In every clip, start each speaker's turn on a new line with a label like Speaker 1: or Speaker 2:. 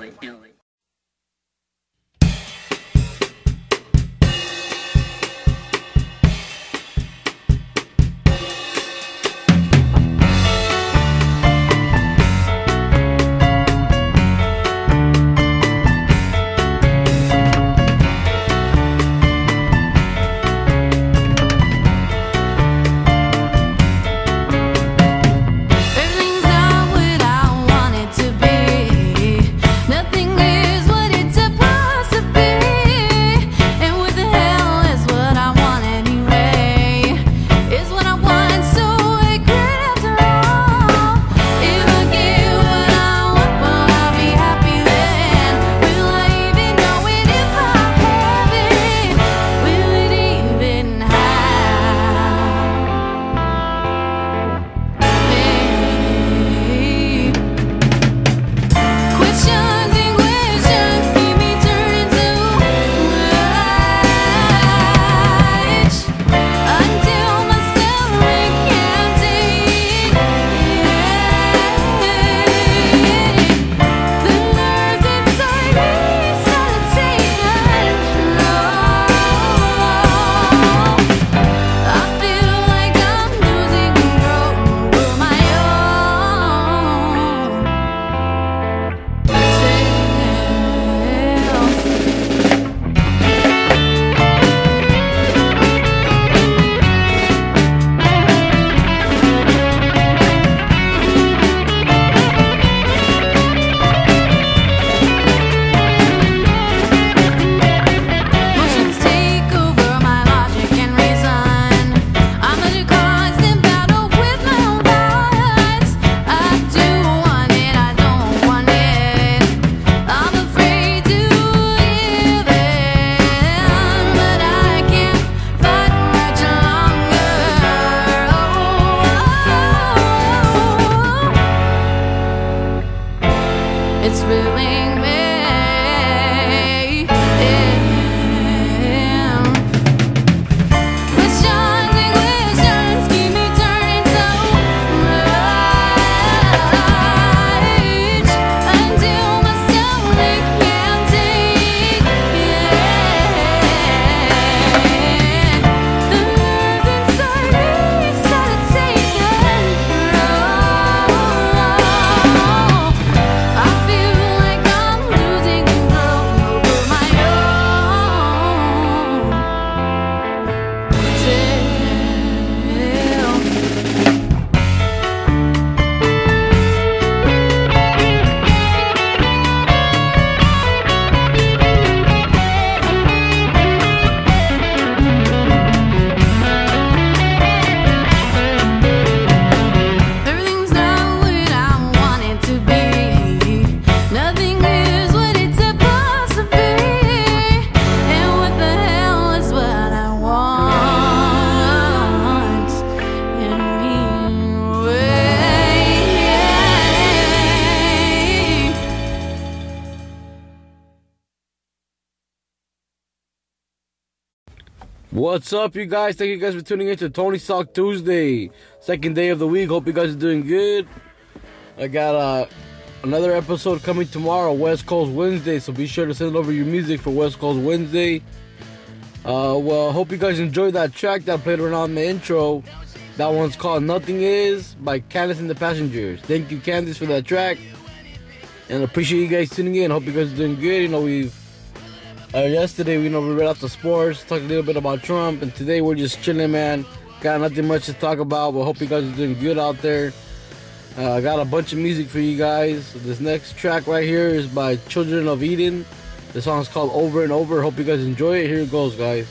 Speaker 1: it.
Speaker 2: What's up, you guys? Thank you guys for tuning in to Tony Talk Tuesday, second day of the week. Hope you guys are doing good. I got uh, another episode coming tomorrow, West Coast Wednesday. So be sure to send over your music for West Coast Wednesday. Uh, well, hope you guys enjoyed that track that I played around in the intro. That one's called "Nothing Is" by Candice and the Passengers. Thank you, Candice, for that track, and appreciate you guys tuning in. Hope you guys are doing good. You know we've uh, yesterday, we know we read off the sports, talked a little bit about Trump, and today we're just chilling, man. Got nothing much to talk about, but hope you guys are doing good out there. Uh, I got a bunch of music for you guys. This next track right here is by Children of Eden. The song's called Over and Over. Hope you guys enjoy it. Here it goes, guys.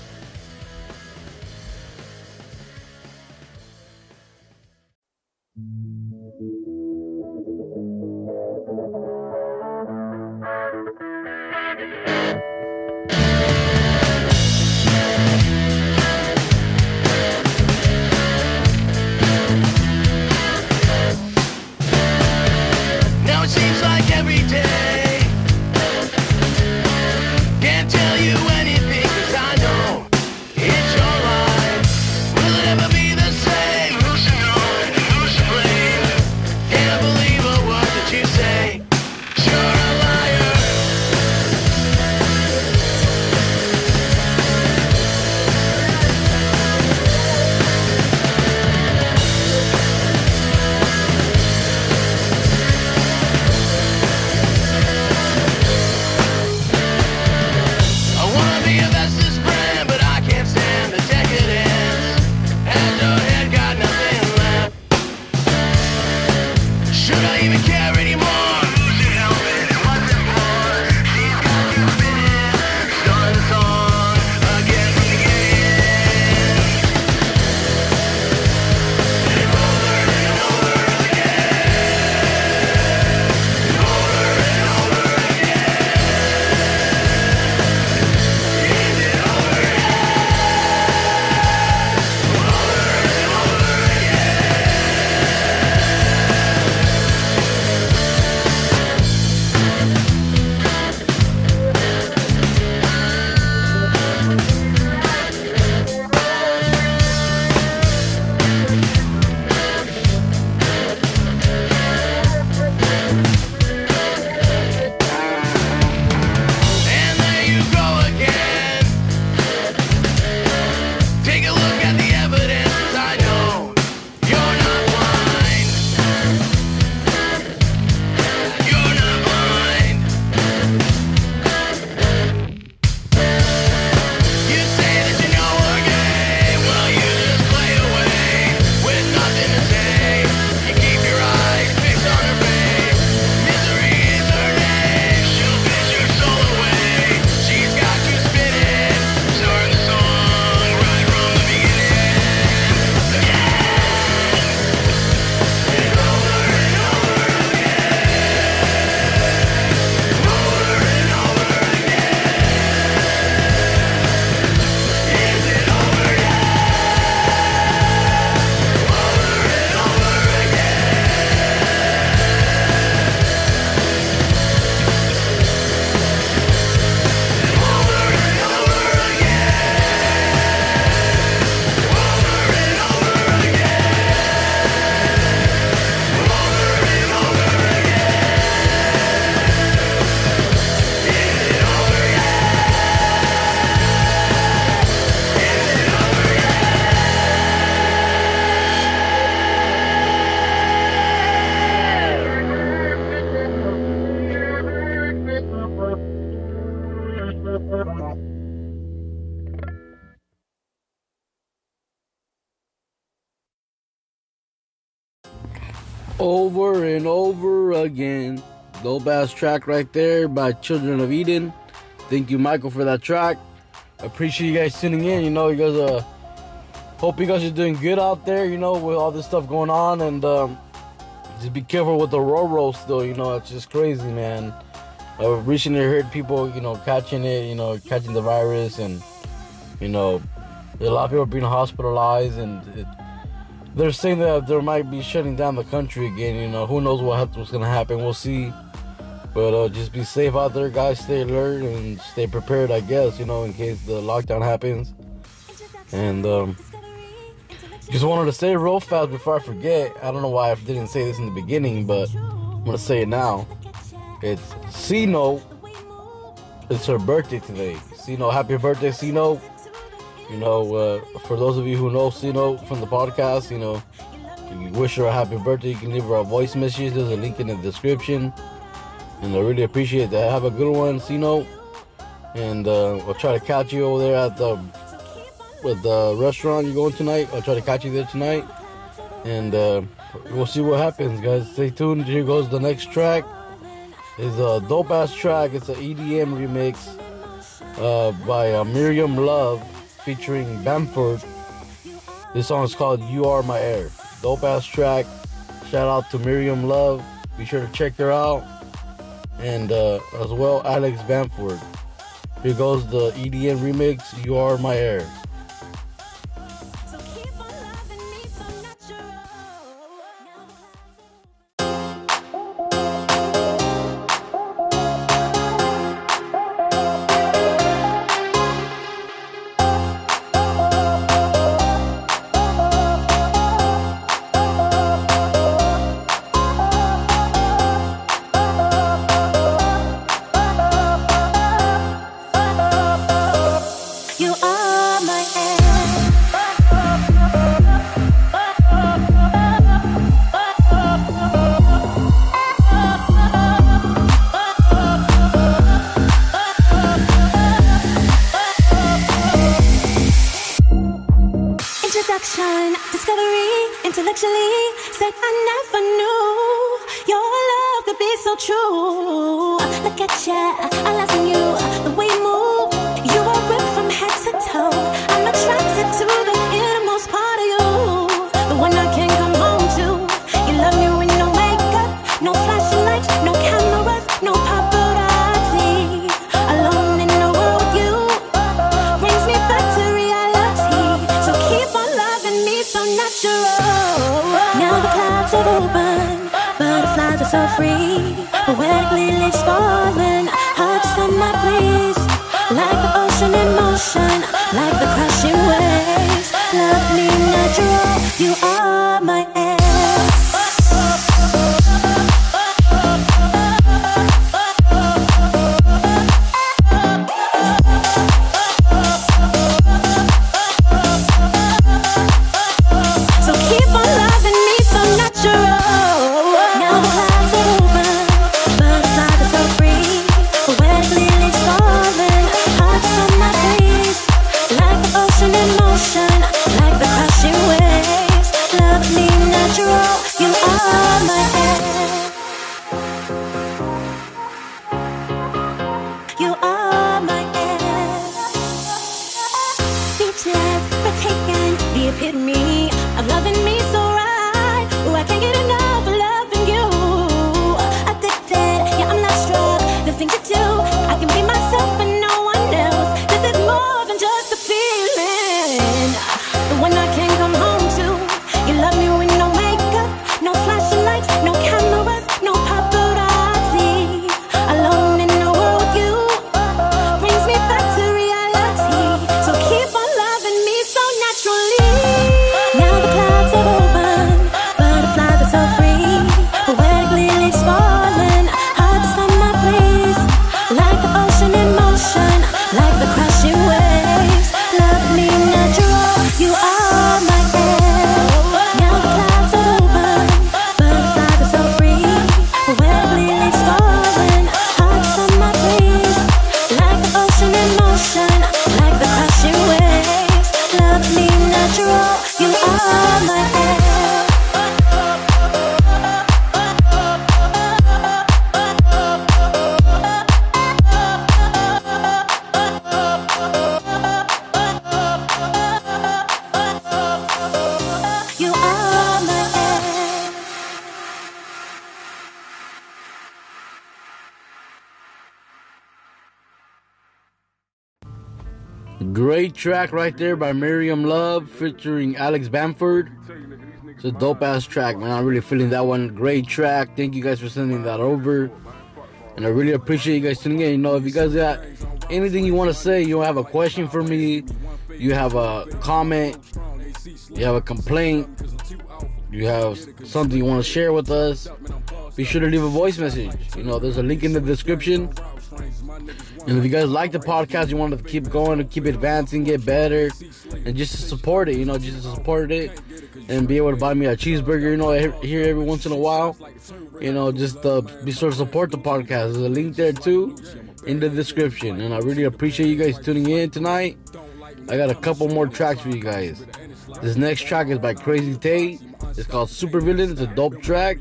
Speaker 2: Over and over again. Dope ass track right there by Children of Eden. Thank you, Michael, for that track. Appreciate you guys tuning in. You know, you guys, uh, hope you guys are doing good out there, you know, with all this stuff going on. And um, just be careful with the roll roll still, you know, it's just crazy, man. I recently heard people, you know, catching it, you know, catching the virus and you know, a lot of people are being hospitalized and it, they're saying that there might be shutting down the country again. You know, who knows what what's gonna happen? We'll see. But uh, just be safe out there, guys. Stay alert and stay prepared. I guess you know in case the lockdown happens. And um, just wanted to say real fast before I forget. I don't know why I didn't say this in the beginning, but I'm gonna say it now. It's Sino. It's her birthday today. Sino, happy birthday, Sino. You know, uh, for those of you who know Sino from the podcast, you know, you wish her a happy birthday. You can leave her a voice message. There's a link in the description. And I really appreciate that. Have a good one, Sino. And uh, I'll try to catch you over there at the with the restaurant you're going tonight. I'll try to catch you there tonight. And uh, we'll see what happens, guys. Stay tuned. Here goes the next track. It's a dope ass track. It's an EDM remix uh, by uh, Miriam Love featuring Bamford. This song is called You Are My Air. Dope ass track. Shout out to Miriam Love. Be sure to check her out. And uh, as well, Alex Bamford. Here goes the EDM remix, You Are My Air.
Speaker 3: Intellectually said I never knew your love could be so true. Look at ya, I love you, the way Poetically
Speaker 2: Great track right there by Miriam Love featuring Alex Bamford. It's a dope ass track, man. I'm really feeling that one. Great track. Thank you guys for sending that over. And I really appreciate you guys tuning in. You know, if you guys got anything you want to say, you have a question for me, you have a comment, you have a complaint, you have something you want to share with us, be sure to leave a voice message. You know, there's a link in the description. And if you guys like the podcast, you want to keep going, to keep advancing, get better, and just support it, you know, just support it and be able to buy me a cheeseburger, you know, here every once in a while, you know, just uh, be sure to support the podcast. There's a link there too in the description. And I really appreciate you guys tuning in tonight. I got a couple more tracks for you guys. This next track is by Krazy Tae. It's called Super Villain. It's a dope track.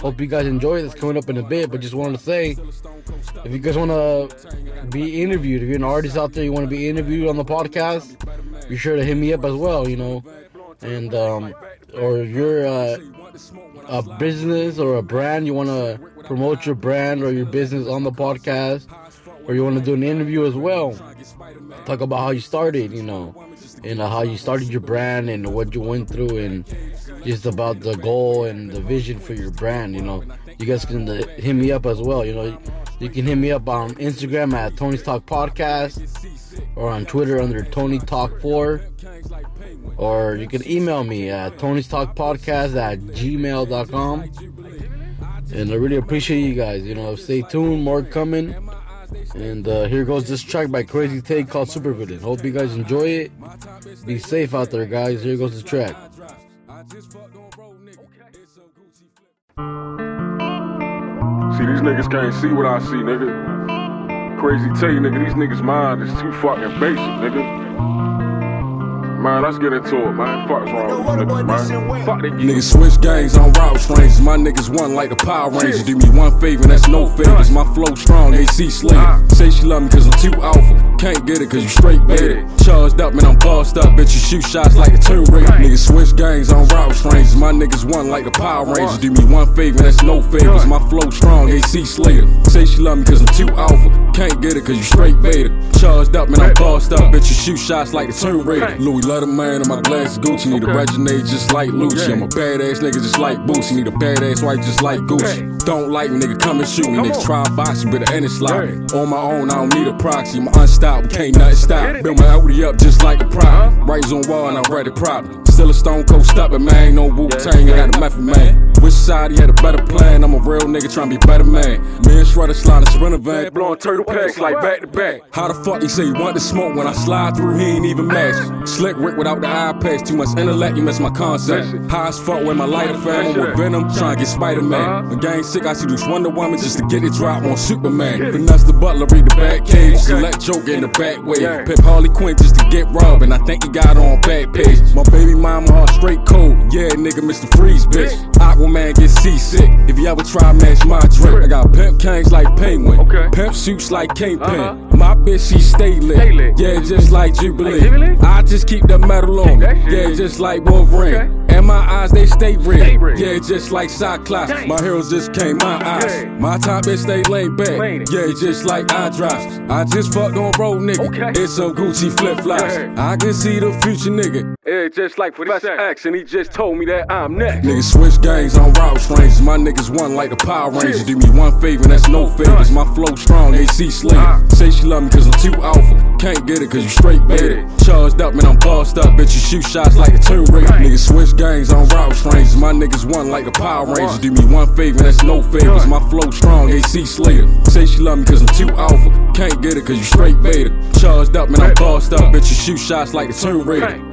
Speaker 2: Hope you guys enjoy it. It's coming up in a bit, but just wanted to say if you guys want to be interviewed, if you're an artist out there, you want to be interviewed on the podcast, be sure to hit me up as well, you know. And, um, or you're uh, a business or a brand, you want to promote your brand or your business on the podcast, or you want to do an interview as well, talk about how you started, you know, and uh, how you started your brand and what you went through, and just about the goal and the vision for your brand, you know. You guys can uh, hit me up as well, you know. You can hit me up on Instagram at Tony's Talk Podcast or on Twitter under Tony Talk 4 or you can email me at Tony's Talk Podcast at gmail.com. And I really appreciate you guys. You know, stay tuned, more coming. And uh, here goes this track by Krazy Tae called Supervillain. Hope you guys enjoy it. Be safe out there, guys. Here goes the track.
Speaker 4: See, these niggas can't see what I see, nigga. Crazy you, nigga, these niggas' mind is too fucking basic, nigga. Man, let's get into it, man. Fuck's wrong with these niggas, man. Fuck they
Speaker 5: Niggas switch gangs on route strangers. My niggas one like the Power Rangers. Do me one favor, that's no favors. My flow strong, AC Slater. Ah. Say she love me cause I'm too alpha. Can't get it cause you straight beta. Charged up, man, I'm bossed up. Bitch, you shoot shots like a Tomb Raider. Niggas switch gangs on route strangers. My niggas one like the Power Rangers. Do me one favor, that's no favors. My flow strong, AC Slater. Say she love me cause I'm too alpha. Can't get it cause you straight beta. Charged up, man, I'm bossed up. Bitch, you shoot shots like a Tomb Raider. Louis Letterman and my glasses Gucci. Need a Reginade just like Lucci. I'm a badass nigga just like Boosie. Need a badass wife just like Gucci. Don't like me, nigga, come and shoot me. Niggas try box you, better end it slide. On my own, I don't need a proxy. I'm unstoppable, can't nothing stop. Build my equity up just like a prop. Rights on wall and I'm ready properly. Still a stone cold stubborn, man. Ain't no Wu Tang, I got a method, man. Which side he had a better plan? I'm a real nigga trying to be better, man. Me and Shredder slide a sprinter van, blowing turtle packs like back to back. How the fuck you say you want to smoke when I slide through? He ain't even match. Slick Rick without the eye patch, too much intellect, you miss my concept. High as fuck with my lighter fam, I'm with Venom, trying to get Spider Man. The gang sick, I see this Wonder Woman just to get it drop on Superman. Finesse the butler, read the back cage, select Joker in the back way. Pip Harley Quinn just to get robbed, and I think he got on back page. My baby mama, her straight cold, yeah, nigga, Mr. Freeze, bitch. Aquaman get seasick if you ever try match my drip. I got pimp kings like Penguin,
Speaker 4: Okay.
Speaker 5: pimp suits like Kingpin.
Speaker 4: Uh-huh.
Speaker 5: My bitch, she stay lit.
Speaker 4: Stay lit.
Speaker 5: Yeah, just like Jubilee.
Speaker 4: Like Jubilee?
Speaker 5: I just keep the metal on. Yeah, just like Wolverine.
Speaker 4: Okay.
Speaker 5: And my eyes, they stay red. Yeah, just like Cyclops.
Speaker 4: Dang.
Speaker 5: My heroes just came my eyes. My top bitch they laid back. Yeah, just like eye drops. I just fucked on road, nigga. It's some Gucci flip flops. I can see the future, nigga.
Speaker 4: Yeah, just like Professor X, action, he just told me that I'm next.
Speaker 5: Niggas switch gangs on route strangers. My niggas one like the Power Rangers. Do me one favor, and that's no favors. My flow strong, AC Slater. Uh. Say she love me cause I'm too alpha. Can't get it cause you straight beta. Charged up, man, I'm bossed up. Bitch, you shoot shots like a Tomb Raider. Niggas switch gangs on route strangers. My niggas one like the Power Rangers. Do me one favor, and that's no favors. My flow strong, AC Slater. Say she love me cause I'm too alpha. Can't get it cause you straight beta. Charged up, man, I'm bossed up. Bitch, you shoot shots like a Tomb Raider.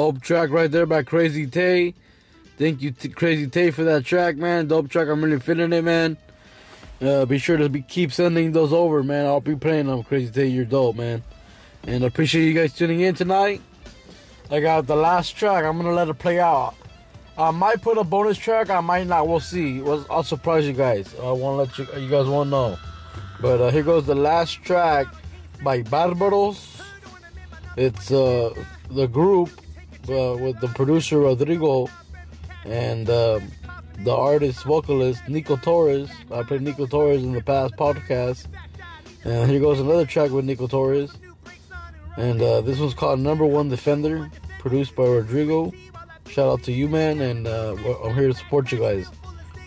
Speaker 2: Dope track right there by Krazy Tae. Thank you, T- Krazy Tae, for that track, man. Dope track. I'm really feeling it, man. Uh, be sure to be, keep sending those over, man. I'll be playing them. Krazy Tae, you're dope, man. And I appreciate you guys tuning in tonight. I got the last track. I'm gonna let it play out. I might put a bonus track. I might not. We'll see. I'll surprise you guys. I want to let you. You guys won't know. But uh, here goes the last track by Barbaros. It's uh, the group uh, with the producer Rodrigo and uh, the artist vocalist Niko Torres. I played Niko Torres in the past podcast. And here goes another track with Niko Torres. And uh, this one's called Number One Defender, produced by Rodrigo. Shout out to you, man. And uh, I'm here to support you guys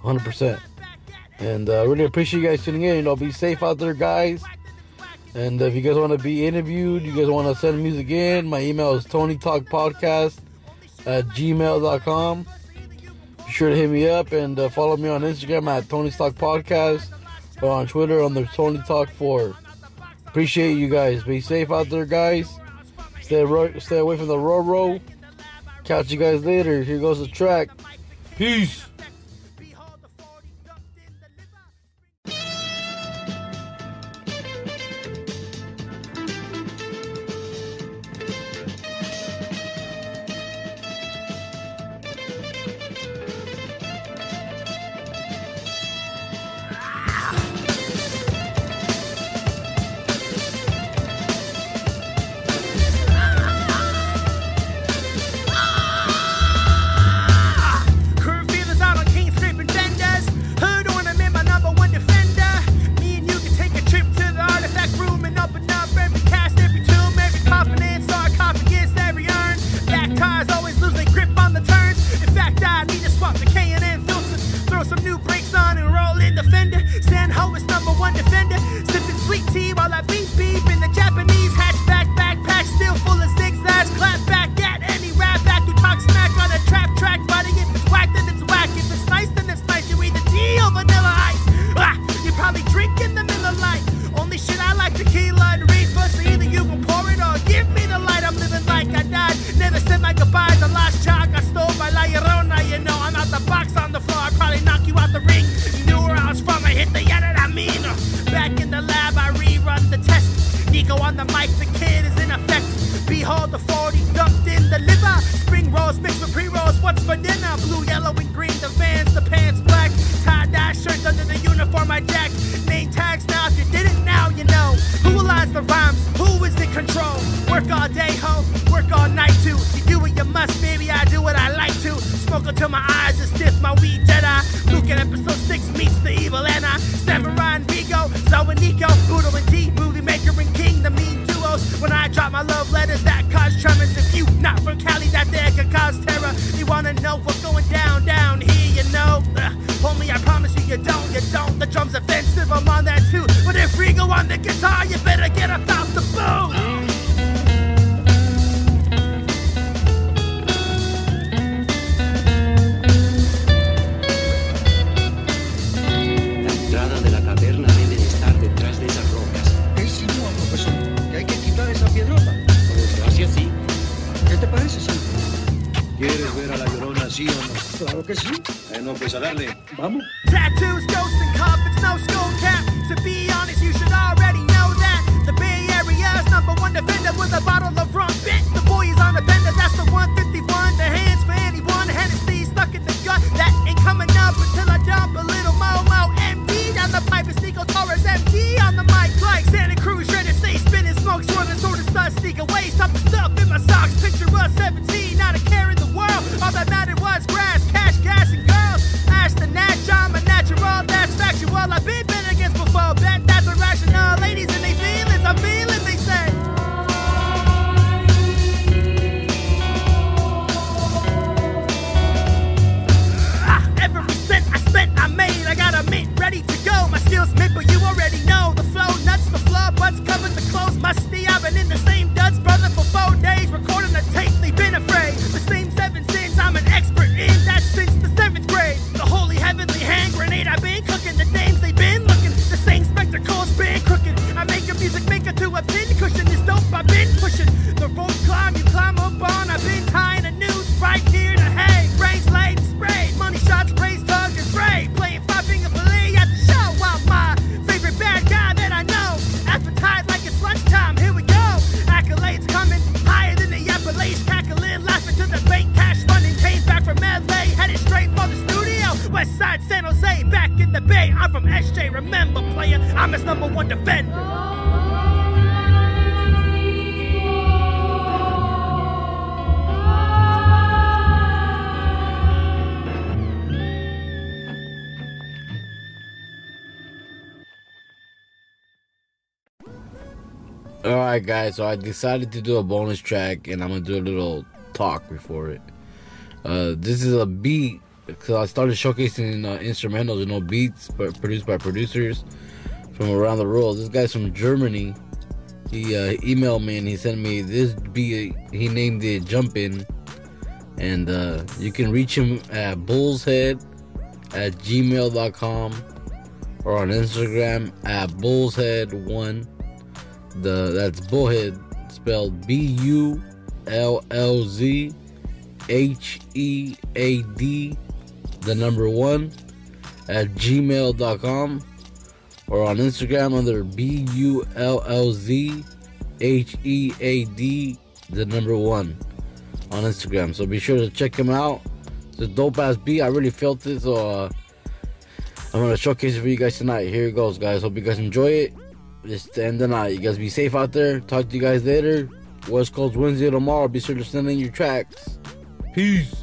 Speaker 2: 100%. And uh, really appreciate you guys tuning in. You know, be safe out there, guys. And if you guys want to be interviewed, you guys want to send me music in, my email is tonytalkpodcast at gmail.com. Be sure to hit me up and uh, follow me on Instagram at Tony or on Twitter under Tony Talk 4. Appreciate you guys. Be safe out there, guys. Stay, stay away from the Roro. Catch you guys later. Here goes the track. Peace.
Speaker 6: Day, ho. Work all night too. You do what you must, baby. I do what I like to. Smoke until my eyes are stiff. My weed eye. Luke at episode six meets the evil and I. Samurai and Vigo. Zoe and Niko. Udo and T. Movie maker and king. The mean duos. When I drop my love letters, that cause tremors. If you not from Cali, that there can cause terror. You wanna know what's going down, down here, you know? Ugh, only I promise you, you don't, you don't. The drum's offensive, I'm on that too. But if Rigo on the guitar, you better get up
Speaker 7: ¿Quieres ver a la llorona, sí o no?
Speaker 8: Claro que sí.
Speaker 7: Eh, bueno, pues a darle.
Speaker 8: Vamos.
Speaker 6: Tattoos, ghosts, and coffins, no skull cap. To be honest, you should already know that. The Bay Area's number one defender with a bottle of rum. Bet the boy is on the bender, that's the 151. The hands for anyone. Hennessy stuck in the gut. That ain't coming up until I dump a little Momo. MD down the pipe and Niko Torres MD on the mic. Like Santa Cruz, ready to stay spinning smoke, swirling, sort of start sneak away. Something stuff in my socks. Picture us 17, not a care in the All that mattered was grass, cash, gas, and girls. Ash the Nat, I'm a natural, that's factual. I've been been against before, bet that's irrational. Ladies and they feelings, I'm feeling, they say. Ah, every cent I spent, I made. I got a mint ready to go. My skills mint, but you already know
Speaker 2: All right, guys. So I decided to do a bonus track, and I'm gonna do a little talk before it. Uh, this is a beat because I started showcasing uh, instrumentals, you know, beats but produced by producers from around the world. This guy's from Germany. He uh, emailed me and he sent me this beat. He named it "Jumpin'," and uh, you can reach him at bullzhead at gmail.com or on Instagram at bullzhead1 the that's bullzhead spelled B U L L Z H E A D the number one at gmail.com or on Instagram under B U L L Z H E A D the number one on Instagram. So be sure to check him out. It's a dope ass beat. I really felt it, so uh, I'm gonna showcase it for you guys tonight. Here it goes, guys. Hope you guys enjoy it. Just end of the night. You guys be safe out there. Talk to you guys later. West Coast Wednesday tomorrow. Be sure to send in your tracks. Peace.